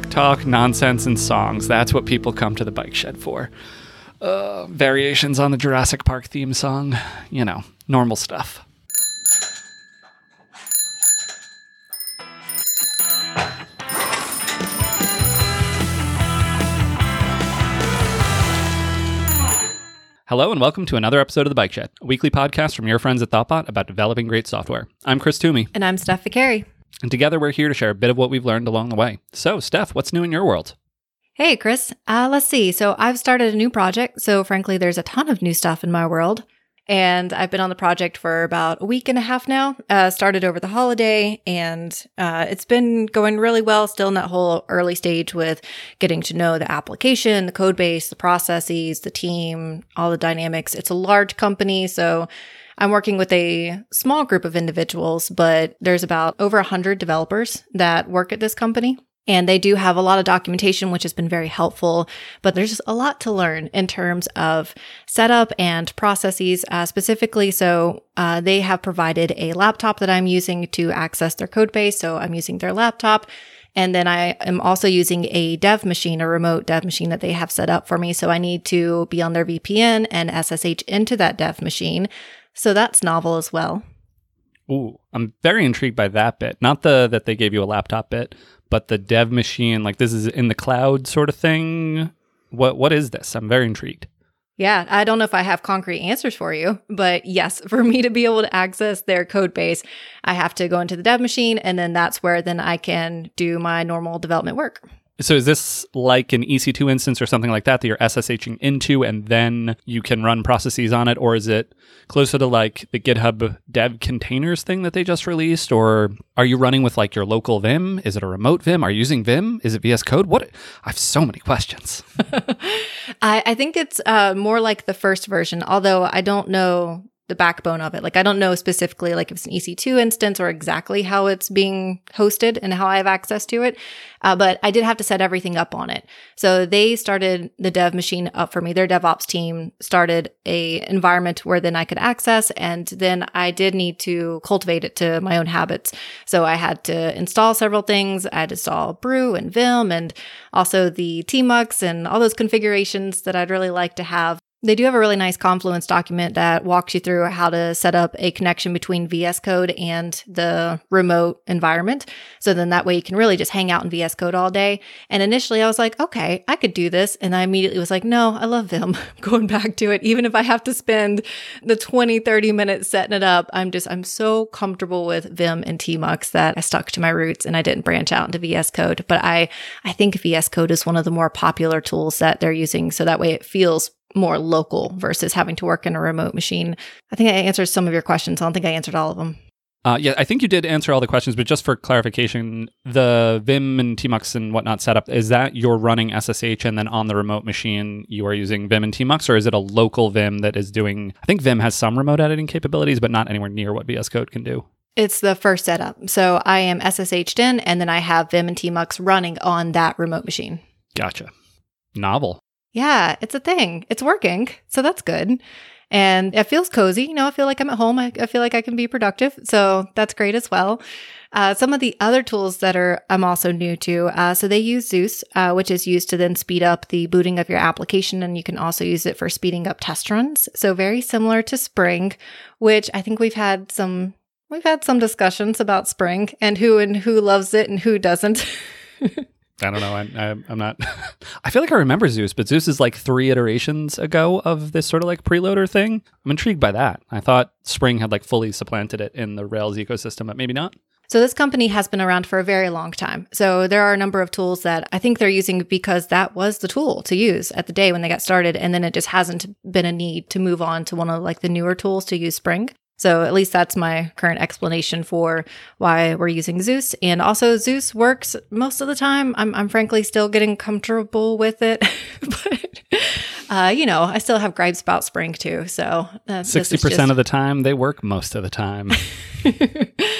tech talk, nonsense, and songs. That's what people come to the bike shed for. Uh, variations on the Jurassic Park theme song, you know, normal stuff. Hello and welcome to another episode of The Bike Shed, a weekly podcast from your friends at Thoughtbot about developing great software. I'm Chris Toomey, And I'm Steph Viccari. And together we're here to share a bit of what we've learned along the way. So, Steph, what's new in your world? Hey, Chris. Uh, let's see. So I've started a new project. So frankly, there's a ton of new stuff in my world. And I've been on the project for about a week and a half now. Uh, started over the holiday and uh, it's been going really well. Still in that whole early stage with getting to know the application, the code base, the processes, the team, all the dynamics. It's a large company. So I'm working with a small group of individuals, but there's about over 100 developers that work at this company. And they do have a lot of documentation, which has been very helpful, but there's just a lot to learn in terms of setup and processes uh, specifically. So uh, they have provided a laptop that I'm using to access their code base. So I'm using their laptop. And then I am also using a dev machine, a remote dev machine that they have set up for me. So I need to be on their VPN and SSH into that dev machine. So that's novel as well. Ooh, I'm very intrigued by that bit. Not the that they gave you a laptop bit, but the dev machine, like this is in the cloud sort of thing. What what is this? I'm very intrigued. Yeah, I don't know if I have concrete answers for you, but yes, for me to be able to access their code base, I have to go into the dev machine and then that's where then I can do my normal development work. So is this like an EC2 instance or something like that that you're SSHing into and then you can run processes on it? Or is it closer to like the GitHub dev containers thing that they just released? Or are you running with like your local Vim? Is it a remote Vim? Are you using Vim? Is it VS Code? What? I have so many questions. I, I think it's uh, more like the first version, although I don't know the backbone of it. Like I don't know specifically like if it's an EC2 instance or exactly how it's being hosted and how I have access to it. Uh, but I did have to set everything up on it. So they started the dev machine up for me. Their DevOps team started a environment where then I could access and then I did need to cultivate it to my own habits. So I had to install several things. I had to install Brew and Vim and also the Tmux and all those configurations that I'd really like to have. They do have a really nice Confluence document that walks you through how to set up a connection between VS Code and the remote environment. So then that way you can really just hang out in VS Code all day. And initially I was like, okay, I could do this. And I immediately was like, no, I love Vim. going back to it. Even if I have to spend the 20, 30 minutes setting it up, I'm just, I'm so comfortable with Vim and Tmux that I stuck to my roots and I didn't branch out into VS Code. But I, I think VS Code is one of the more popular tools that they're using. So that way it feels more local versus having to work in a remote machine. I think I answered some of your questions. I don't think I answered all of them. Uh, yeah, I think you did answer all the questions, but just for clarification, the Vim and Tmux and whatnot setup, is that you're running SSH and then on the remote machine you are using Vim and Tmux, or is it a local Vim that is doing, I think Vim has some remote editing capabilities, but not anywhere near what VS Code can do? It's the first setup. So I am SSH'd in and then I have Vim and Tmux running on that remote machine. Gotcha. Novel. Yeah, it's a thing. It's working. So that's good. And it feels cozy. You know, I feel like I'm at home. I, I feel like I can be productive. So that's great as well. Uh, some of the other tools that are I'm also new to. Uh, so they use Zeus, uh, which is used to then speed up the booting of your application, and you can also use it for speeding up test runs. So very similar to Spring, which I think we've had some we've had some discussions about Spring and who and who loves it and who doesn't. I don't know. I, I'm not. I feel like I remember Zeus, but Zeus is like three iterations ago of this sort of like preloader thing. I'm intrigued by that. I thought Spring had like fully supplanted it in the Rails ecosystem, but maybe not. So this company has been around for a very long time. So there are a number of tools that I think they're using because that was the tool to use at the day when they got started. And then it just hasn't been a need to move on to one of like the newer tools to use Spring. So at least that's my current explanation for why we're using Zeus. And also Zeus works most of the time. I'm, I'm frankly still getting comfortable with it, but uh, you know, I still have gripes about Spring too. So uh, sixty percent of the time they work most of the time.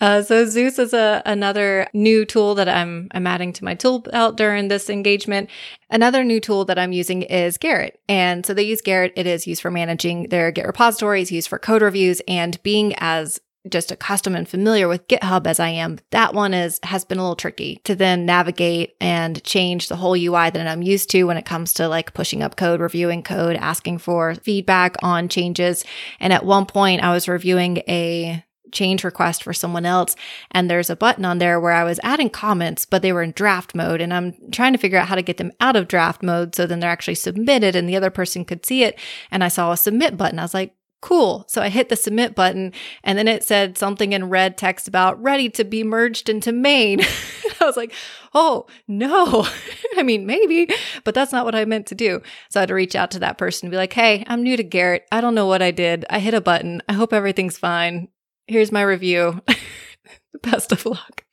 Uh, so Zeus is a another new tool that I'm I'm adding to my tool belt during this engagement. Another new tool that I'm using is Gerrit, and so they use Gerrit. It is used for managing their Git repositories, used for code reviews, and being as just accustomed and familiar with GitHub as I am, that one is has been a little tricky to then navigate and change the whole UI that I'm used to when it comes to like pushing up code, reviewing code, asking for feedback on changes. And at one point I was reviewing a change request for someone else and there's a button on there where I was adding comments but they were in draft mode and I'm trying to figure out how to get them out of draft mode so then they're actually submitted and the other person could see it and I saw a submit button I was like cool. So I hit the submit button and then it said something in red text about ready to be merged into main. I was like, oh no. I mean, maybe, but that's not what I meant to do. So I had to reach out to that person and be like, hey, I'm new to Gerrit. I don't know what I did. I hit a button. I hope everything's fine. Here's my review. Best of luck.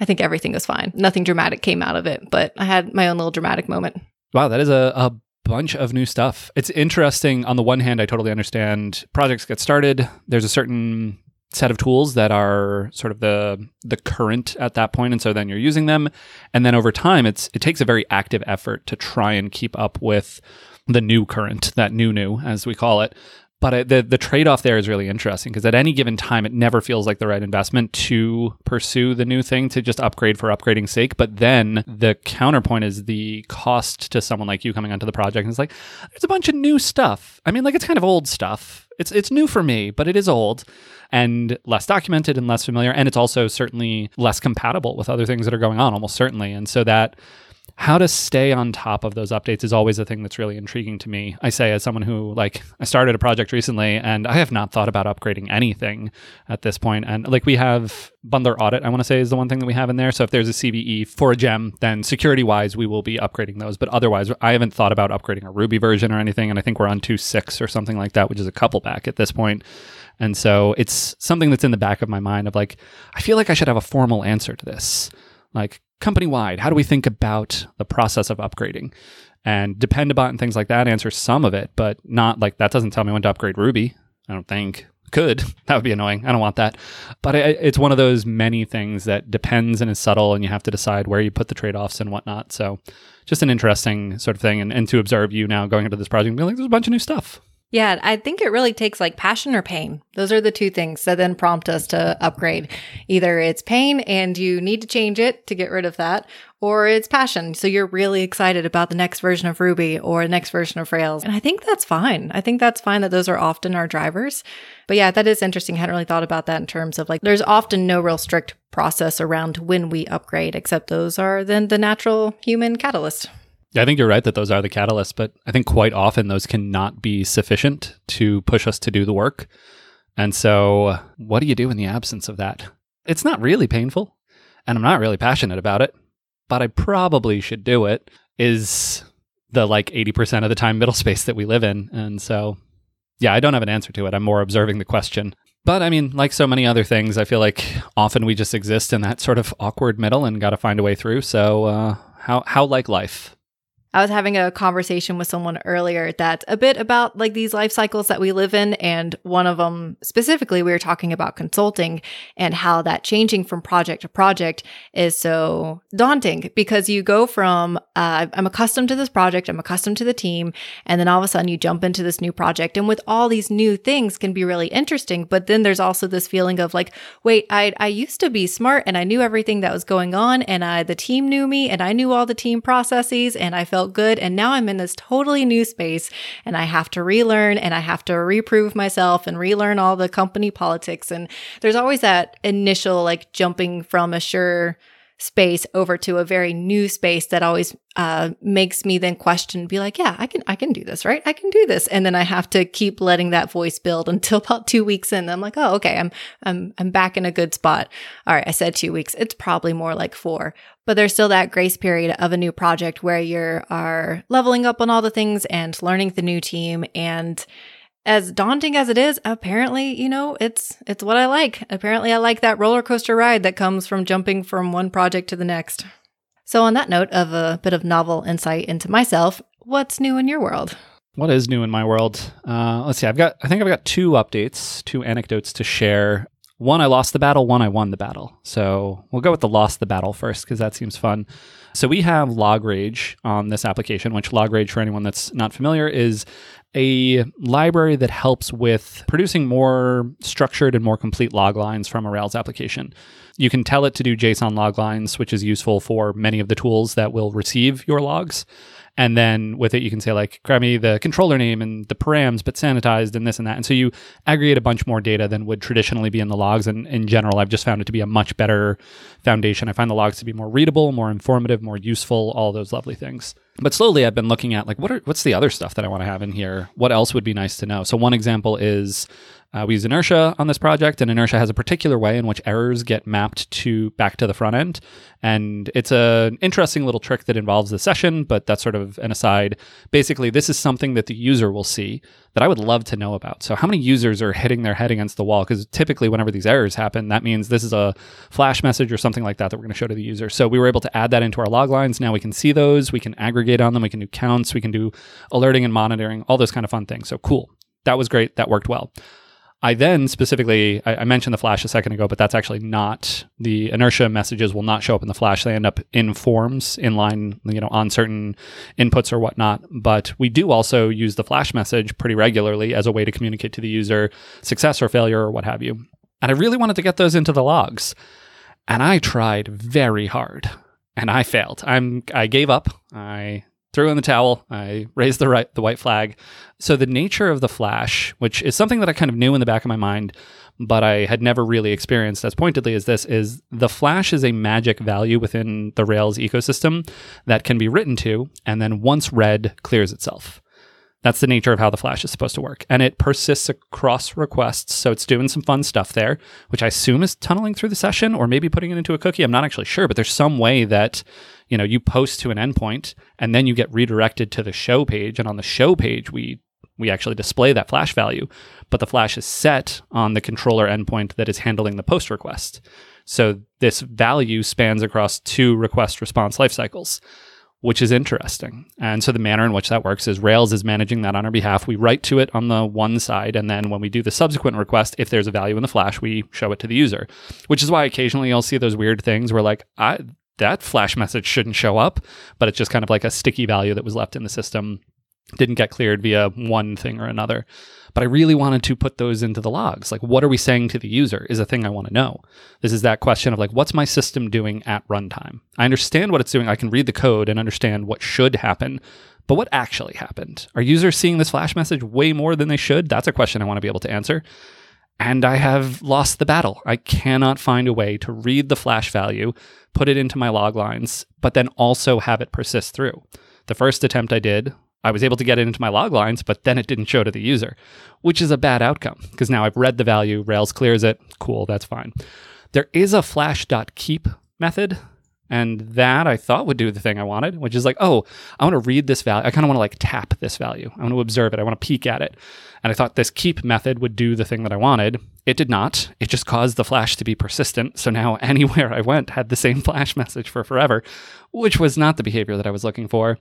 I think everything was fine. Nothing dramatic came out of it, but I had my own little dramatic moment. Wow, that is a, a bunch of new stuff. It's interesting. On the one hand, I totally understand projects get started. There's a certain set of tools that are sort of the the current at that point and so then you're using them and then over time it's it takes a very active effort to try and keep up with the new current that new new as we call it but the the trade off there is really interesting because at any given time, it never feels like the right investment to pursue the new thing to just upgrade for upgrading sake. But then the counterpoint is the cost to someone like you coming onto the project. And it's like there's a bunch of new stuff. I mean, like it's kind of old stuff. It's it's new for me, but it is old and less documented and less familiar, and it's also certainly less compatible with other things that are going on, almost certainly. And so that how to stay on top of those updates is always a thing that's really intriguing to me. I say as someone who like I started a project recently and I have not thought about upgrading anything at this point. And like we have bundler audit, I want to say is the one thing that we have in there. So if there's a CVE for a gem, then security wise we will be upgrading those. But otherwise I haven't thought about upgrading a Ruby version or anything. And I think we're on 2.6 or something like that, which is a couple back at this point. And so it's something that's in the back of my mind of like, I feel like I should have a formal answer to this. Like, company wide, how do we think about the process of upgrading? And Dependabot and things like that answer some of it, but not like that doesn't tell me when to upgrade Ruby. I don't think could. That would be annoying. I don't want that. But it, it's one of those many things that depends and is subtle, and you have to decide where you put the trade offs and whatnot. So, just an interesting sort of thing. And, and to observe you now going into this project and being like, there's a bunch of new stuff. Yeah, I think it really takes like passion or pain. Those are the two things that then prompt us to upgrade. Either it's pain and you need to change it to get rid of that, or it's passion. So you're really excited about the next version of Ruby or the next version of Rails. And I think that's fine. I think that's fine that those are often our drivers. But yeah, that is interesting. I hadn't really thought about that in terms of like, there's often no real strict process around when we upgrade, except those are then the natural human catalyst. Yeah, I think you're right that those are the catalysts, but I think quite often those cannot be sufficient to push us to do the work. And so, what do you do in the absence of that? It's not really painful, and I'm not really passionate about it, but I probably should do it, is the like 80% of the time middle space that we live in. And so, yeah, I don't have an answer to it. I'm more observing the question. But I mean, like so many other things, I feel like often we just exist in that sort of awkward middle and got to find a way through. So, uh, how, how like life? I was having a conversation with someone earlier that a bit about like these life cycles that we live in. And one of them specifically, we were talking about consulting and how that changing from project to project is so daunting because you go from, uh, I'm accustomed to this project, I'm accustomed to the team. And then all of a sudden you jump into this new project. And with all these new things can be really interesting. But then there's also this feeling of like, wait, I, I used to be smart and I knew everything that was going on and I, the team knew me and I knew all the team processes and I felt felt good. And now I'm in this totally new space and I have to relearn and I have to reprove myself and relearn all the company politics. And there's always that initial like jumping from a sure space over to a very new space that always uh, makes me then question be like yeah i can i can do this right? I can do this. And then i have to keep letting that voice build until about two weeks in. I'm like oh okay. I'm i'm i'm back in a good spot. All right i said two weeks. It's probably more like four. But there's still that grace period of a new project where you are leveling up on all the things and learning the new team and as daunting as it is, apparently, you know, it's it's what I like. Apparently I like that roller coaster ride that comes from jumping from one project to the next. So on that note of a bit of novel insight into myself, what's new in your world? What is new in my world? Uh, let's see. I've got. I think I've got two updates, two anecdotes to share. one, I lost the battle, one, I won the battle. So we'll go with the lost the battle first because that seems fun. So we have LogRage on this application, which LogRage, for anyone that's not familiar, is a library that helps with producing more structured and more complete log lines from a Rails application. You can tell it to do JSON log lines, which is useful for many of the tools that will receive your logs. And then with it, you can say like, grab me the controller name and the params, but sanitized and this and that. And so you aggregate a bunch more data than would traditionally be in the logs. And in general, I've just found it to be a much better foundation. I find the logs to be more readable, more informative, more useful, all those lovely things. But slowly I've been looking at like, what are, what's the other stuff that I want to have in here? What else would be nice to know? So one example is uh, we use Inertia on this project, and Inertia has a particular way in which errors get mapped to back to the front end. And it's an interesting little trick that involves the session, but that's sort of an aside. Basically, this is something that the user will see that I would love to know about. So, how many users are hitting their head against the wall? Because typically, whenever these errors happen, that means this is a flash message or something like that that we're going to show to the user. So, we were able to add that into our log lines. Now we can see those, we can aggregate on them, we can do counts, we can do alerting and monitoring, all those kind of fun things. So, cool. That was great. That worked well. I then specifically, I, I, mentioned the flash a second ago, but that's actually not the inertia messages will not show up in the flash. They end up in forms in line, you know, on certain inputs or whatnot. But we do also use the flash message pretty regularly as a way to communicate to the user success or failure or what have you. And I really wanted to get those into the logs. And I tried very hard and I failed. I'm I gave up. I threw in the towel. I raised the right the white flag. So the nature of the flash, which is something that I kind of knew in the back of my mind, but I had never really experienced as pointedly as this, is the flash is a magic value within the Rails ecosystem that can be written to, and then once read, clears itself. That's the nature of how the Flash is supposed to work. And it persists across requests. So it's doing some fun stuff there, which I assume is tunneling through the session or maybe putting it into a cookie. I'm not actually sure, but there's some way that, you know, you post to an endpoint and then you get redirected to the show page. And on the show page, we we actually display that flash value, but the flash is set on the controller endpoint that is handling the post request. So this value spans across two request response lifecycles which is interesting. And so the manner in which that works is Rails is managing that on our behalf. We write to it on the one side, and then when we do the subsequent request, if there's a value in the flash, we show it to the user. Which is why occasionally you'll see those weird things where like that flash message shouldn't show up, but it's just kind of like a sticky value that was left in the system, didn't get cleared via one thing or another. But I really wanted to put those into the logs. Like, what are we saying to the user is a thing I want to know. This is that question of like, what's my system doing at runtime? I understand what it's doing. I can read the code and understand what should happen. But what actually happened? Are users seeing this flash message way more than they should? That's a question I want to be able to answer. And I have lost the battle. I cannot find a way to read the flash value, put it into my log lines, but then also have it persist through. The first attempt I did I was able to get it into my log lines, but then it didn't show to the user, which is a bad outcome because now I've read the value, Rails clears it. Cool, that's fine. There is a flash.keep method and that I thought would do the thing I wanted, which is like, oh, I want to read this value. I kind of want to like tap this value. I want to observe it. I want to peek at it. And I thought this keep method would do the thing that I wanted. It did not. It just caused the flash to be persistent. So now anywhere I went had the same flash message for forever, which was not the behavior that I was looking for.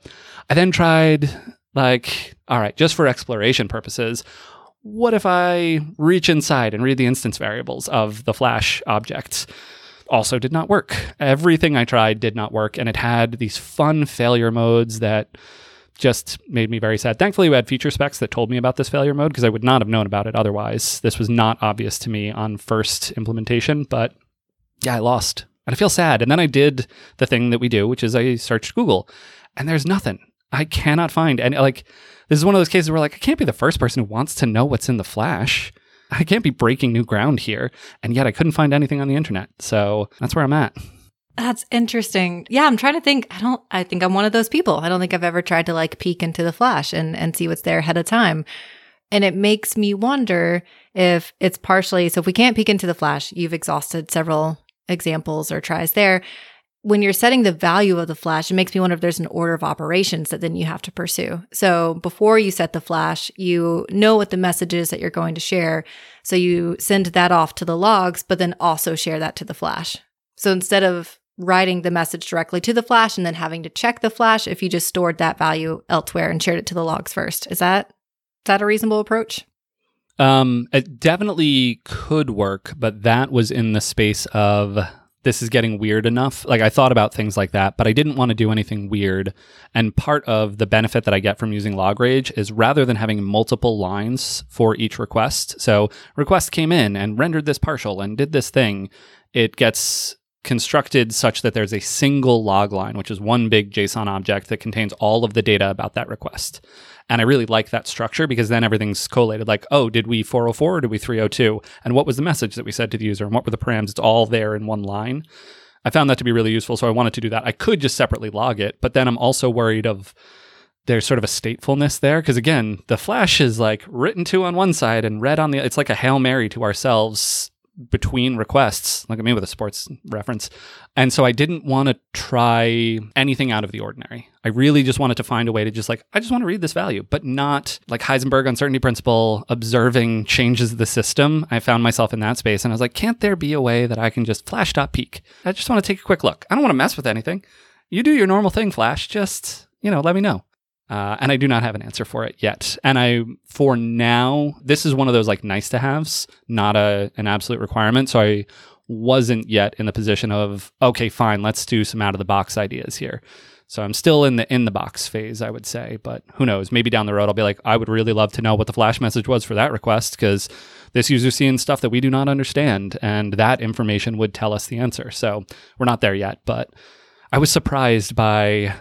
I then tried, like, all right, just for exploration purposes, what if I reach inside and read the instance variables of the flash objects? Also did not work. Everything I tried did not work, and it had these fun failure modes that just made me very sad. Thankfully, we had feature specs that told me about this failure mode because I would not have known about it otherwise. This was not obvious to me on first implementation, but yeah, I lost. And I feel sad. And then I did the thing that we do, which is I searched Google, and there's nothing. I cannot find and like this is one of those cases where like I can't be the first person who wants to know what's in the flash. I can't be breaking new ground here. And yet I couldn't find anything on the internet. So that's where I'm at. That's interesting. Yeah, I'm trying to think. I don't I think I'm one of those people. I don't think I've ever tried to like peek into the flash and and see what's there ahead of time. And it makes me wonder if it's partially so if we can't peek into the flash, you've exhausted several examples or tries there when you're setting the value of the flash, it makes me wonder if there's an order of operations that then you have to pursue. So before you set the flash, you know what the message is that you're going to share. So you send that off to the logs, but then also share that to the flash. So instead of writing the message directly to the flash and then having to check the flash, if you just stored that value elsewhere and shared it to the logs first, is that is that a reasonable approach? Um, it definitely could work, but that was in the space of this is getting weird enough. Like I thought about things like that, but I didn't want to do anything weird. And part of the benefit that I get from using LogRage is rather than having multiple lines for each request. So request came in and rendered this partial and did this thing. It gets constructed such that there's a single log line, which is one big JSON object that contains all of the data about that request. And I really like that structure because then everything's collated like, oh, did we 404 or did we 302? And what was the message that we said to the user and what were the params? It's all there in one line. I found that to be really useful. So I wanted to do that. I could just separately log it, but then I'm also worried of there's sort of a statefulness there because again the flash is like written to on one side and read on the it's like a hail mary to ourselves between requests, look at me with a sports reference. And so I didn't want to try anything out of the ordinary. I really just wanted to find a way to just like, I just want to read this value, but not like Heisenberg uncertainty principle, observing changes the system. I found myself in that space and I was like, can't there be a way that I can just flash dot peek? I just want to take a quick look. I don't want to mess with anything. You do your normal thing, Flash. Just, you know, let me know. Uh, and I do not have an answer for it yet. And I, for now, this is one of those like nice to haves, not a an absolute requirement. So I wasn't yet in the position of okay, fine, let's do some out of the box ideas here. So I'm still in the in the box phase, I would say. But who knows? Maybe down the road, I'll be like, I would really love to know what the flash message was for that request because this user's seeing stuff that we do not understand, and that information would tell us the answer. So we're not there yet, but I was surprised by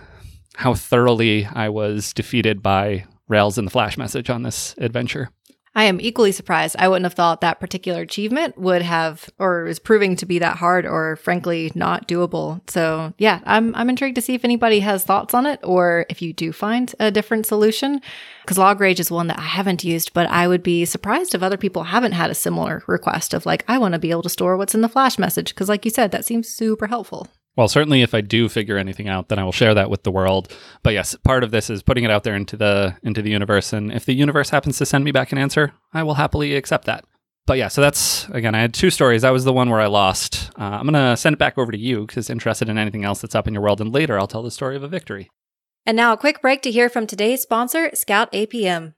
how thoroughly I was defeated by Rails and the Flash message on this adventure. I am equally surprised. I wouldn't have thought that particular achievement would have or is proving to be that hard or frankly not doable. So yeah, I'm I'm intrigued to see if anybody has thoughts on it or if you do find a different solution. Because LogRage is one that I haven't used, but I would be surprised if other people haven't had a similar request of like, I want to be able to store what's in the flash message. Because like you said, that seems super helpful. Well, certainly if I do figure anything out, then I will share that with the world. But yes, part of this is putting it out there into the into the universe and if the universe happens to send me back an answer, I will happily accept that. But yeah, so that's again, I had two stories. That was the one where I lost. Uh, I'm going to send it back over to you because interested in anything else that's up in your world and later I'll tell the story of a victory. And now a quick break to hear from today's sponsor, Scout APM.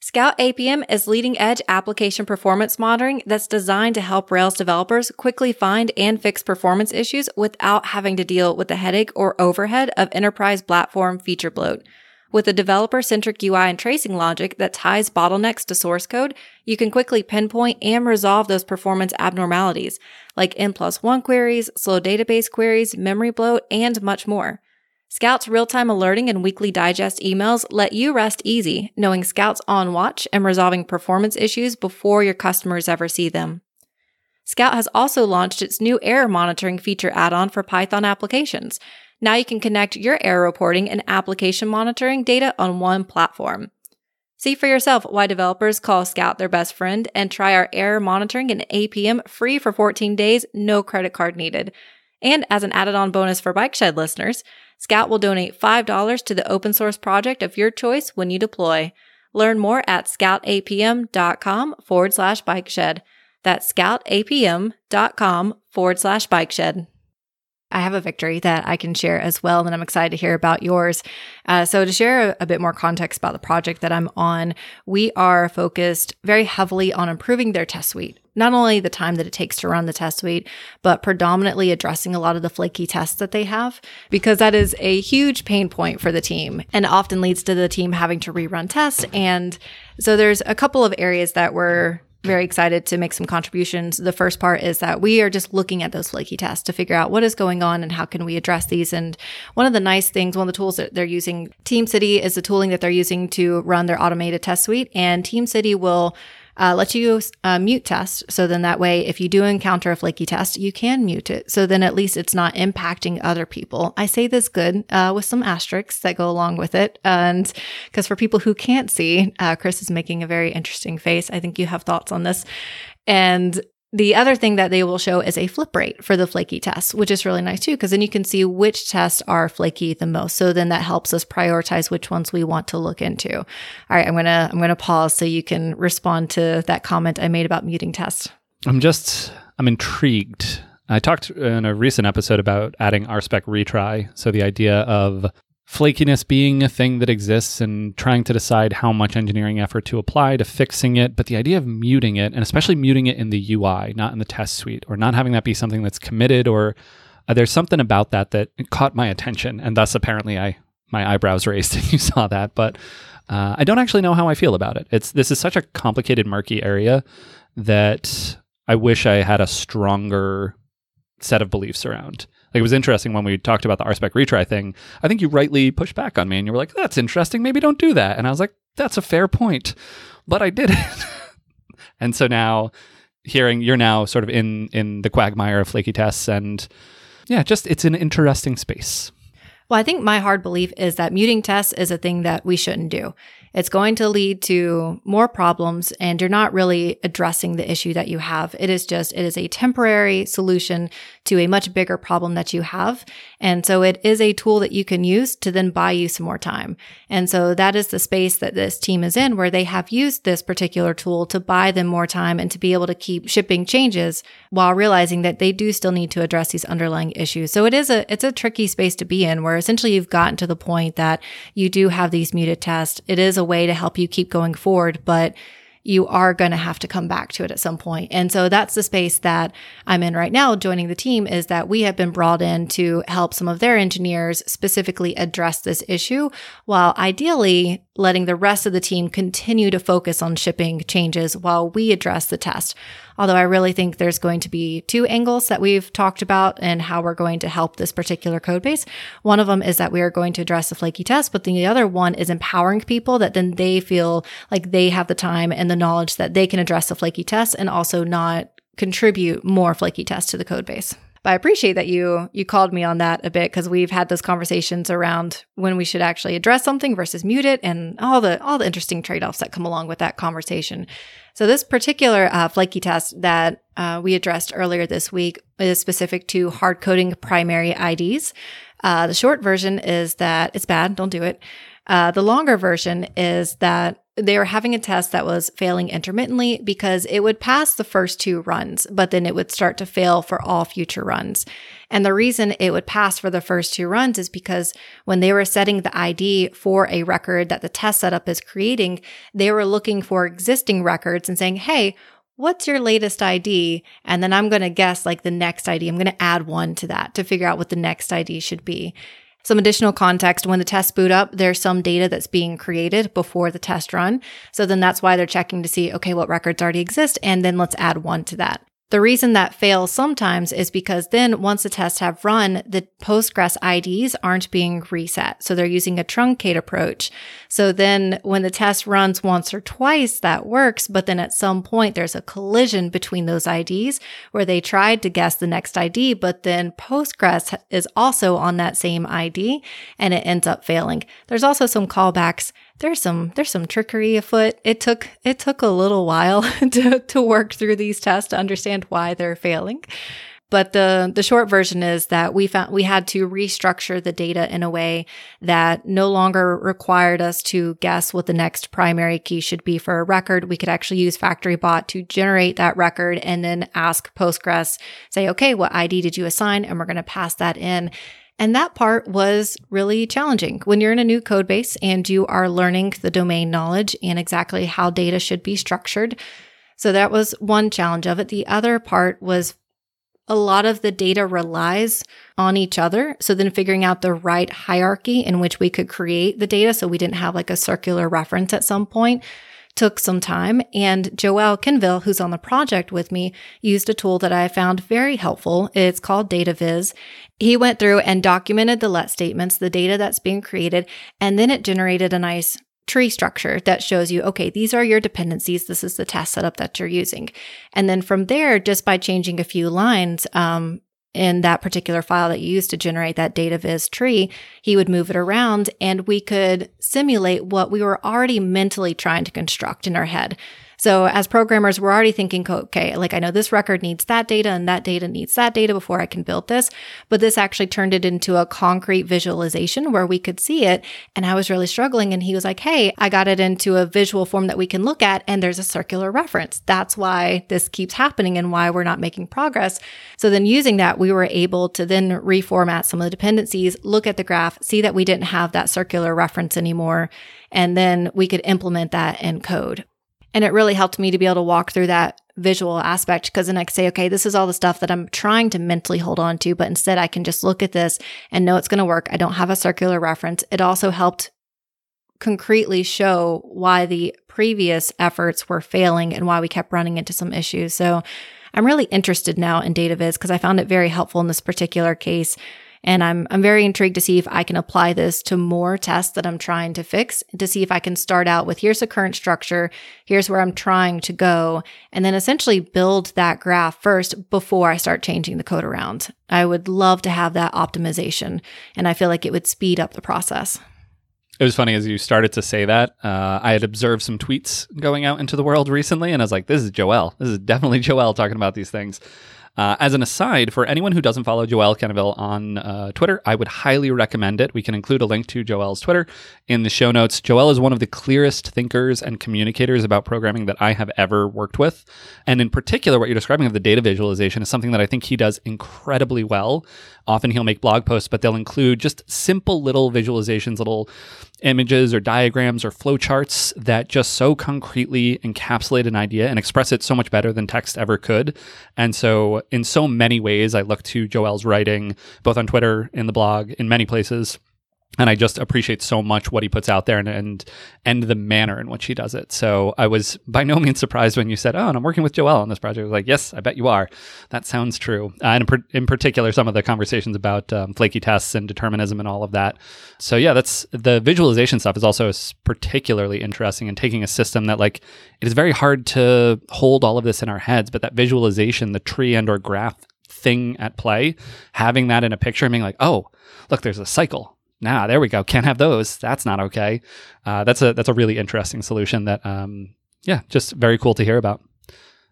Scout APM is leading edge application performance monitoring that's designed to help Rails developers quickly find and fix performance issues without having to deal with the headache or overhead of enterprise platform feature bloat. With a developer centric UI and tracing logic that ties bottlenecks to source code, you can quickly pinpoint and resolve those performance abnormalities like N plus one queries, slow database queries, memory bloat, and much more. Scout's real time alerting and weekly digest emails let you rest easy, knowing Scout's on watch and resolving performance issues before your customers ever see them. Scout has also launched its new error monitoring feature add on for Python applications. Now you can connect your error reporting and application monitoring data on one platform. See for yourself why developers call Scout their best friend and try our error monitoring and APM free for 14 days, no credit card needed. And as an added on bonus for Bike Shed listeners, Scout will donate $5 to the open source project of your choice when you deploy. Learn more at scoutapm.com forward slash bike shed. That's scoutapm.com forward slash bike shed. I have a victory that I can share as well, and I'm excited to hear about yours. Uh, so, to share a, a, bit more context about the project that I'm on, we are focused very heavily on improving their test suite. Not only the time that it takes to run the test suite, but predominantly addressing a lot of the flaky tests that they have, because that is a huge pain point for the team and often leads to the team having to rerun tests. And so, there's a couple of areas that we're very excited to make some contributions. The first part is that we are just looking at those flaky tests to figure out what is going on and how can we address these. And one of the nice things, one of the tools that they're using, Team City is the tooling that they're using to run their automated test suite. And Team City will uh, let you uh, mute test. So then that way, if you do encounter a flaky test, you can mute it. So then at least it's not impacting other people. I say this good uh, with some asterisks that go along with it. And because for people who can't see, uh, Chris is making a very interesting face. I think you have thoughts on this. And the other thing that they will show is a flip rate for the flaky tests, which is really nice too, because then you can see which tests are flaky the most. So then that helps us prioritize which ones we want to look into. All right, I'm gonna I'm gonna pause so you can respond to that comment I made about muting tests. I'm just I'm intrigued. I talked in a recent episode about adding RSpec retry. So the idea of flakiness being a thing that exists and trying to decide how much engineering effort to apply to fixing it. But the idea of muting it, and especially muting it in the UI, not in the test suite, or not having that be something that's committed, or uh, there's something about that that caught my attention. And thus, apparently, I my eyebrows raised and you saw that. But uh, I don't actually know how I feel about it. It's this is such a complicated, murky area that I wish I had a stronger set of beliefs around. Like it was interesting when we talked about the RSpec retry thing. I think you rightly pushed back on me and you were like, that's interesting. Maybe don't do that. And I was like, that's a fair point. But I did it. and so now hearing you're now sort of in in the quagmire of flaky tests and yeah, just it's an interesting space. Well, I think my hard belief is that muting tests is a thing that we shouldn't do. It's going to lead to more problems and you're not really addressing the issue that you have. It is just, it is a temporary solution to a much bigger problem that you have. And so it is a tool that you can use to then buy you some more time. And so that is the space that this team is in where they have used this particular tool to buy them more time and to be able to keep shipping changes while realizing that they do still need to address these underlying issues. So it is a, it's a tricky space to be in where essentially you've gotten to the point that you do have these muted tests. It is a way to help you keep going forward, but you are going to have to come back to it at some point. And so that's the space that I'm in right now, joining the team, is that we have been brought in to help some of their engineers specifically address this issue, while ideally letting the rest of the team continue to focus on shipping changes while we address the test. Although I really think there's going to be two angles that we've talked about and how we're going to help this particular code base. One of them is that we are going to address the flaky test, but the other one is empowering people that then they feel like they have the time and the knowledge that they can address the flaky test and also not contribute more flaky tests to the code base. But I appreciate that you you called me on that a bit because we've had those conversations around when we should actually address something versus mute it and all the all the interesting trade-offs that come along with that conversation. So this particular uh, flaky test that uh, we addressed earlier this week is specific to hard coding primary IDs. Uh, the short version is that it's bad, don't do it. Uh, the longer version is that they were having a test that was failing intermittently because it would pass the first two runs, but then it would start to fail for all future runs. And the reason it would pass for the first two runs is because when they were setting the ID for a record that the test setup is creating, they were looking for existing records and saying, Hey, what's your latest ID? And then I'm going to guess like the next ID. I'm going to add one to that to figure out what the next ID should be. Some additional context when the tests boot up, there's some data that's being created before the test run. So then that's why they're checking to see, okay, what records already exist, and then let's add one to that. The reason that fails sometimes is because then once the tests have run, the Postgres IDs aren't being reset. So they're using a truncate approach. So then when the test runs once or twice, that works. But then at some point, there's a collision between those IDs where they tried to guess the next ID, but then Postgres is also on that same ID and it ends up failing. There's also some callbacks there's some there's some trickery afoot. It took it took a little while to to work through these tests to understand why they're failing. But the the short version is that we found we had to restructure the data in a way that no longer required us to guess what the next primary key should be for a record. We could actually use FactoryBot to generate that record and then ask Postgres, say, okay, what ID did you assign? And we're going to pass that in. And that part was really challenging. When you're in a new code base and you are learning the domain knowledge and exactly how data should be structured. So that was one challenge of it. The other part was a lot of the data relies on each other. So then figuring out the right hierarchy in which we could create the data so we didn't have like a circular reference at some point took some time. And Joel Quenneville, who's on the project with me, used a tool that I found very helpful. It's called DataViz. He went through and documented the let statements, the data that's being created, and then it generated a nice tree structure that shows you, okay, these are your dependencies. This is the task setup that you're using. And then from there, just by changing a few lines, um, in that particular file that you used to generate that data viz tree, he would move it around and we could simulate what we were already mentally trying to construct in our head. So as programmers, we're already thinking, okay, like I know this record needs that data and that data needs that data before I can build this. But this actually turned it into a concrete visualization where we could see it. And I was really struggling. And he was like, Hey, I got it into a visual form that we can look at. And there's a circular reference. That's why this keeps happening and why we're not making progress. So then using that, we were able to then reformat some of the dependencies, look at the graph, see that we didn't have that circular reference anymore. And then we could implement that in code. And it really helped me to be able to walk through that visual aspect because then I could say, okay, this is all the stuff that I'm trying to mentally hold on to, but instead I can just look at this and know it's going to work. I don't have a circular reference. It also helped concretely show why the previous efforts were failing and why we kept running into some issues. So I'm really interested now in data viz because I found it very helpful in this particular case and I'm, I'm very intrigued to see if I can apply this to more tests that I'm trying to fix to see if I can start out with here's the current structure. Here's where I'm trying to go. And then essentially build that graph first before I start changing the code around. I would love to have that optimization. And I feel like it would speed up the process. It was funny as you started to say that. Uh, I had observed some tweets going out into the world recently, and I was like, "This is Joel. This is definitely Joel talking about these things." Uh, as an aside, for anyone who doesn't follow Joel Quenneville on uh, Twitter, I would highly recommend it. We can include a link to Joel's Twitter in the show notes. Joel is one of the clearest thinkers and communicators about programming that I have ever worked with. And in particular, what you're describing of the data visualization is something that I think he does incredibly well. Often he'll make blog posts, but they'll include just simple little visualizations, little images or diagrams or flowcharts that just so concretely encapsulate an idea and express it so much better than text ever could. And so, in so many ways, I look to Joel's writing, both on Twitter, in the blog, in many places, and I just appreciate so much what he puts out there and, and and the manner in which he does it. So I was by no means surprised when you said, "Oh, and I'm working with Joel on this project." I was like, "Yes, I bet you are." That sounds true. Uh, and in, in, particular, some of the conversations about um, flaky tests and determinism and all of that. So yeah, that's the visualization stuff is also particularly interesting. And taking a system that like it is very hard to hold all of this in our heads, but that visualization, the tree and or graph thing at play, having that in a picture and being like, "Oh, look, there's a cycle." Nah, there we go. Can't have those. That's not okay. Uh, that's a that's a really interesting solution that, um, yeah, just very cool to hear about,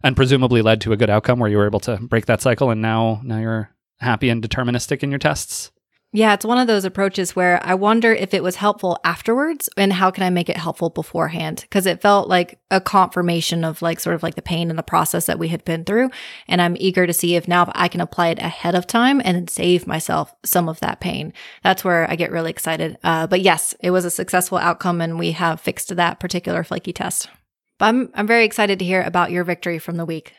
and presumably led to a good outcome where you were able to break that cycle, and now now you're happy and deterministic in your tests. Yeah, it's one of those approaches where I wonder if it was helpful afterwards and how can I make it helpful beforehand? Because it felt like a confirmation of like sort of like the pain and the process that we had been through. And I'm eager to see if now I can apply it ahead of time and save myself some of that pain. That's where I get really excited. Uh, but yes, it was a successful outcome and we have fixed that particular flaky test. But I'm, I'm very excited to hear about your victory from the week.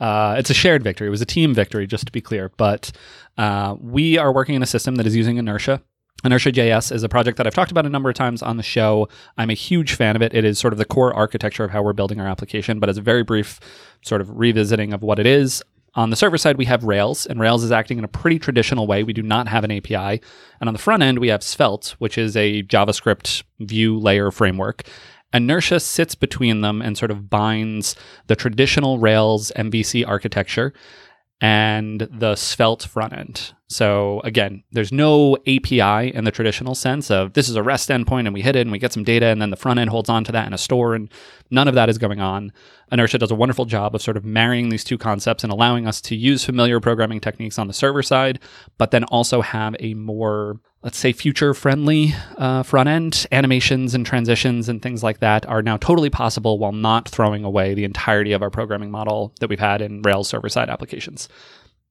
Uh, it's a shared victory. It was a team victory, just to be clear. But uh, we are working in a system that is using inertia. Inertia JS is a project that I've talked about a number of times on the show. I'm a huge fan of it. It is sort of the core architecture of how we're building our application, but as a very brief sort of revisiting of what it is, on the server side, we have Rails, and Rails is acting in a pretty traditional way. We do not have an API. And on the front end, we have Svelte, which is a JavaScript view layer framework. Inertia sits between them and sort of binds the traditional Rails MVC architecture and the Svelte front end. So again, there's no API in the traditional sense of this is a REST endpoint and we hit it and we get some data and then the front end holds on to that in a store and none of that is going on. Inertia does a wonderful job of sort of marrying these two concepts and allowing us to use familiar programming techniques on the server side, but then also have a more let's say future friendly uh, front end animations and transitions and things like that are now totally possible while not throwing away the entirety of our programming model that we've had in rails server side applications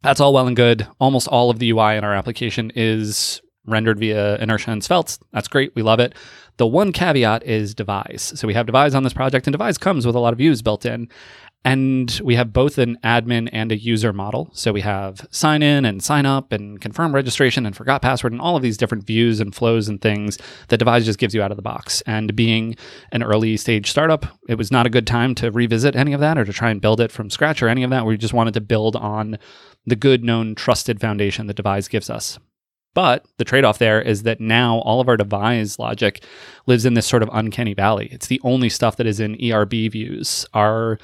that's all well and good almost all of the ui in our application is rendered via inertia and svelte that's great we love it the one caveat is devise so we have devise on this project and devise comes with a lot of views built in and we have both an admin and a user model. So we have sign in and sign up and confirm registration and forgot password and all of these different views and flows and things that Devise just gives you out of the box. And being an early stage startup, it was not a good time to revisit any of that or to try and build it from scratch or any of that. We just wanted to build on the good, known, trusted foundation that Devise gives us. But the trade off there is that now all of our devise logic lives in this sort of uncanny valley. It's the only stuff that is in ERB views. Our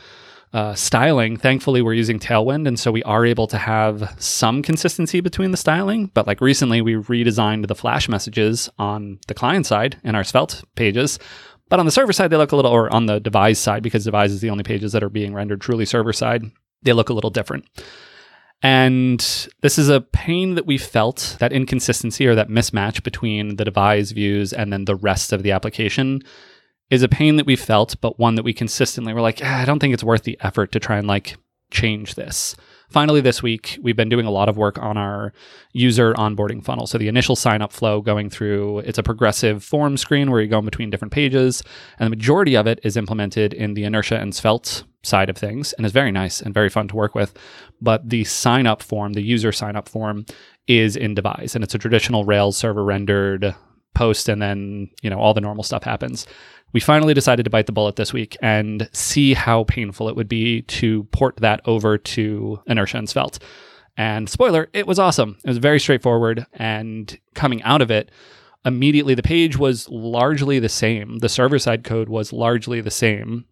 uh, styling, thankfully, we're using Tailwind, and so we are able to have some consistency between the styling. But like recently, we redesigned the flash messages on the client side in our Svelte pages, But on the server side, they look a little, or on the devise side, because devise is the only pages that are being rendered truly server side, they look a little different. And this is a pain that we felt that inconsistency or that mismatch between the Devise views and then the rest of the application is a pain that we felt, but one that we consistently were like, ah, I don't think it's worth the effort to try and like change this. Finally, this week, we've been doing a lot of work on our user onboarding funnel. So, the initial sign up flow going through, it's a progressive form screen where you go in between different pages. And the majority of it is implemented in the inertia and svelte side of things and is very nice and very fun to work with. But the sign up form, the user sign up form, is in Devise and it's a traditional Rails server rendered post and then, you know, all the normal stuff happens we finally decided to bite the bullet this week and see how painful it would be to port that over to Inertia and Svelte. And spoiler, it was awesome. It was very straightforward. And coming out of it, immediately the page was largely the same. The server side code was largely the same.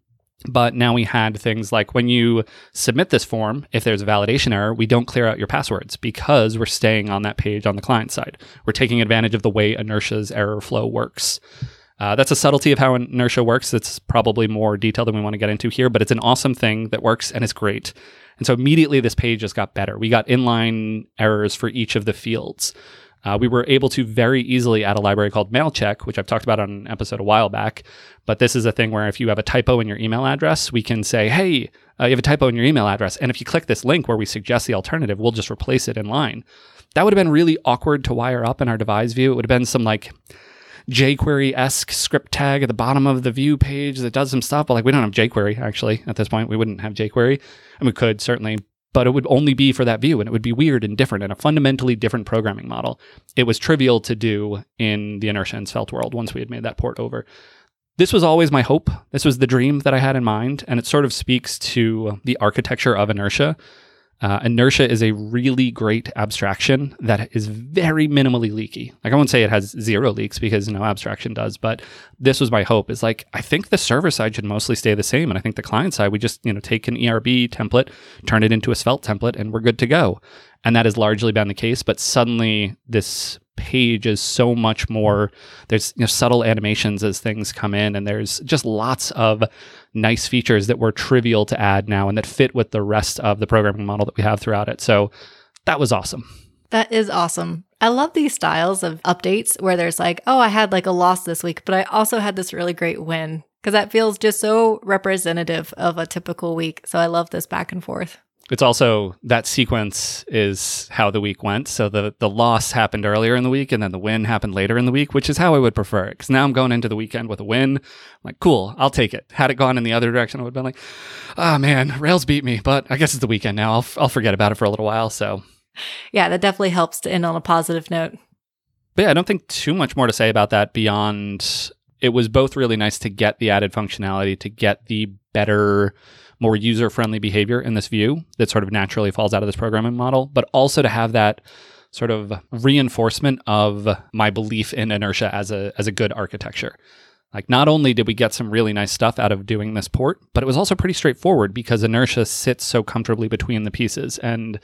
But now we had things like when you submit this form, if there's a validation error, we don't clear out your passwords because we're staying on that page on the client side. We're taking advantage of the way Inertia's error flow works. Uh, that's a subtlety of how inertia works. It's probably more detailed than we want to get into here, but it's an awesome thing that works and it's great. And so immediately this page just got better. We got inline errors for each of the fields. Uh, we were able to very easily add a library called MailCheck, which I've talked about on an episode a while back. But this is a thing where if you have a typo in your email address, we can say, hey, uh, you have a typo in your email address. And if you click this link where we suggest the alternative, we'll just replace it in line. That would have been really awkward to wire up in our devise view. It would have been some like jQuery esque script tag at the bottom of the view page that does some stuff. But like we don't have jQuery actually at this point. We wouldn't have jQuery, and we could certainly, but it would only be for that view, and it would be weird and different and a fundamentally different programming model. It was trivial to do in the inertia and svelte world once we had made that port over. This was always my hope. This was the dream that I had in mind, and it sort of speaks to the architecture of inertia uh, inertia is a really great abstraction that is very minimally leaky. Like I won't say it has zero leaks because no abstraction does, but this was my hope. Is like I think the server side should mostly stay the same, and I think the client side we just you know take an ERB template, turn it into a Svelte template, and we're good to go. And that has largely been the case. But suddenly this page is so much more there's you know, subtle animations as things come in and there's just lots of nice features that were trivial to add now and that fit with the rest of the programming model that we have throughout it so that was awesome that is awesome I love these styles of updates where there's like, oh, I had like a loss this week, but I also had this really great win because that feels just so representative of a typical week. So I love this back and forth. It's also that sequence is how the week went. So the the loss happened earlier in the week, and then the win happened later in the week, which is how I would prefer it. Because now I'm going into the weekend with a win. I'm like, cool, I'll take it. Had it gone in the other direction, I would have been like, oh man, Rails beat me. But I guess it's the weekend now. I'll I'll forget about it for a little while. So yeah, that definitely helps to end on a positive note. But yeah, I don't think too much more to say about that beyond it was both really nice to get the added functionality, to get the better more user friendly behavior in this view that sort of naturally falls out of this programming model, but also to have that sort of reinforcement of my belief in inertia as a as a good architecture. Like not only did we get some really nice stuff out of doing this port, but it was also pretty straightforward because inertia sits so comfortably between the pieces and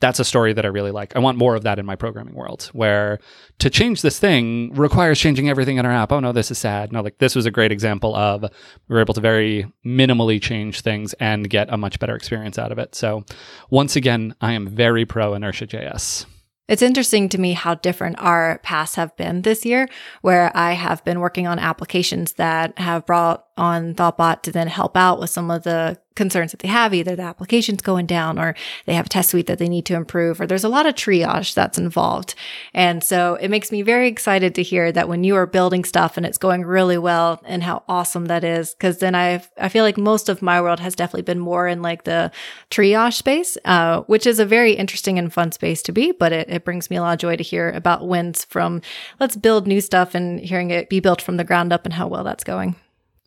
that's a story that I really like. I want more of that in my programming world where to change this thing requires changing everything in our app. Oh no, this is sad. No, like this was a great example of we were able to very minimally change things and get a much better experience out of it. So once again, I am very pro inertia JS. It's interesting to me how different our paths have been this year, where I have been working on applications that have brought on Thoughtbot to then help out with some of the concerns that they have. Either the application's going down or they have a test suite that they need to improve, or there's a lot of triage that's involved. And so it makes me very excited to hear that when you are building stuff and it's going really well and how awesome that is. Cause then I I feel like most of my world has definitely been more in like the triage space, uh, which is a very interesting and fun space to be, but it, it brings me a lot of joy to hear about wins from let's build new stuff and hearing it be built from the ground up and how well that's going.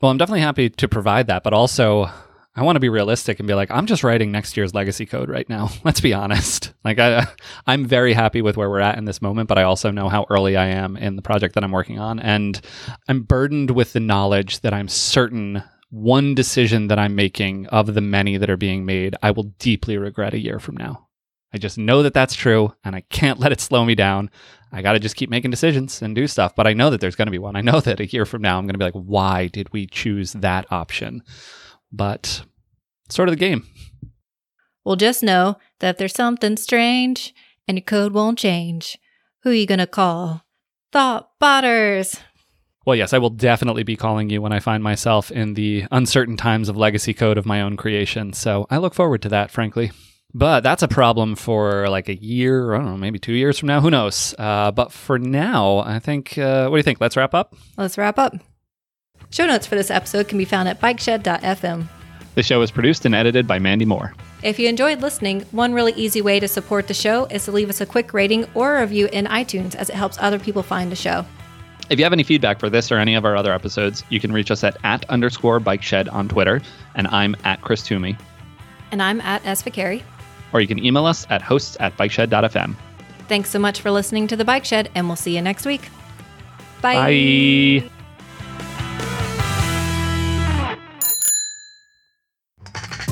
Well, I'm definitely happy to provide that, but also I want to be realistic and be like, I'm just writing next year's legacy code right now. Let's be honest. Like I, I'm very happy with where we're at in this moment, but I also know how early I am in the project that I'm working on, and I'm burdened with the knowledge that I'm certain one decision that I'm making of the many that are being made, I will deeply regret a year from now. I just know that that's true, and I can't let it slow me down. I got to just keep making decisions and do stuff. But I know that there's going to be one. I know that a year from now, I'm going to be like, why did we choose that option? But sort of the game. Well, just know that if there's something strange and your code won't change, who are you going to call? Thought botters. Well, yes, I will definitely be calling you when I find myself in the uncertain times of legacy code of my own creation. So I look forward to that, frankly. But that's a problem for like a year, I don't know, maybe two years from now. Who knows? Uh, but for now, I think, uh, what do you think? Let's wrap up? Let's wrap up. Show notes for this episode can be found at bikeshed.fm. The show is produced and edited by Mandy Moore. If you enjoyed listening, one really easy way to support the show is to leave us a quick rating or a review in iTunes as it helps other people find the show. If you have any feedback for this or any of our other episodes, you can reach us at at underscore bike shed on Twitter, and I'm at Chris Toomey. And I'm at S. Viccari. Or you can email us at hosts at bikeshed.fm. Thanks so much for listening to The Bike Shed, and we'll see you next week. Bye. Bye.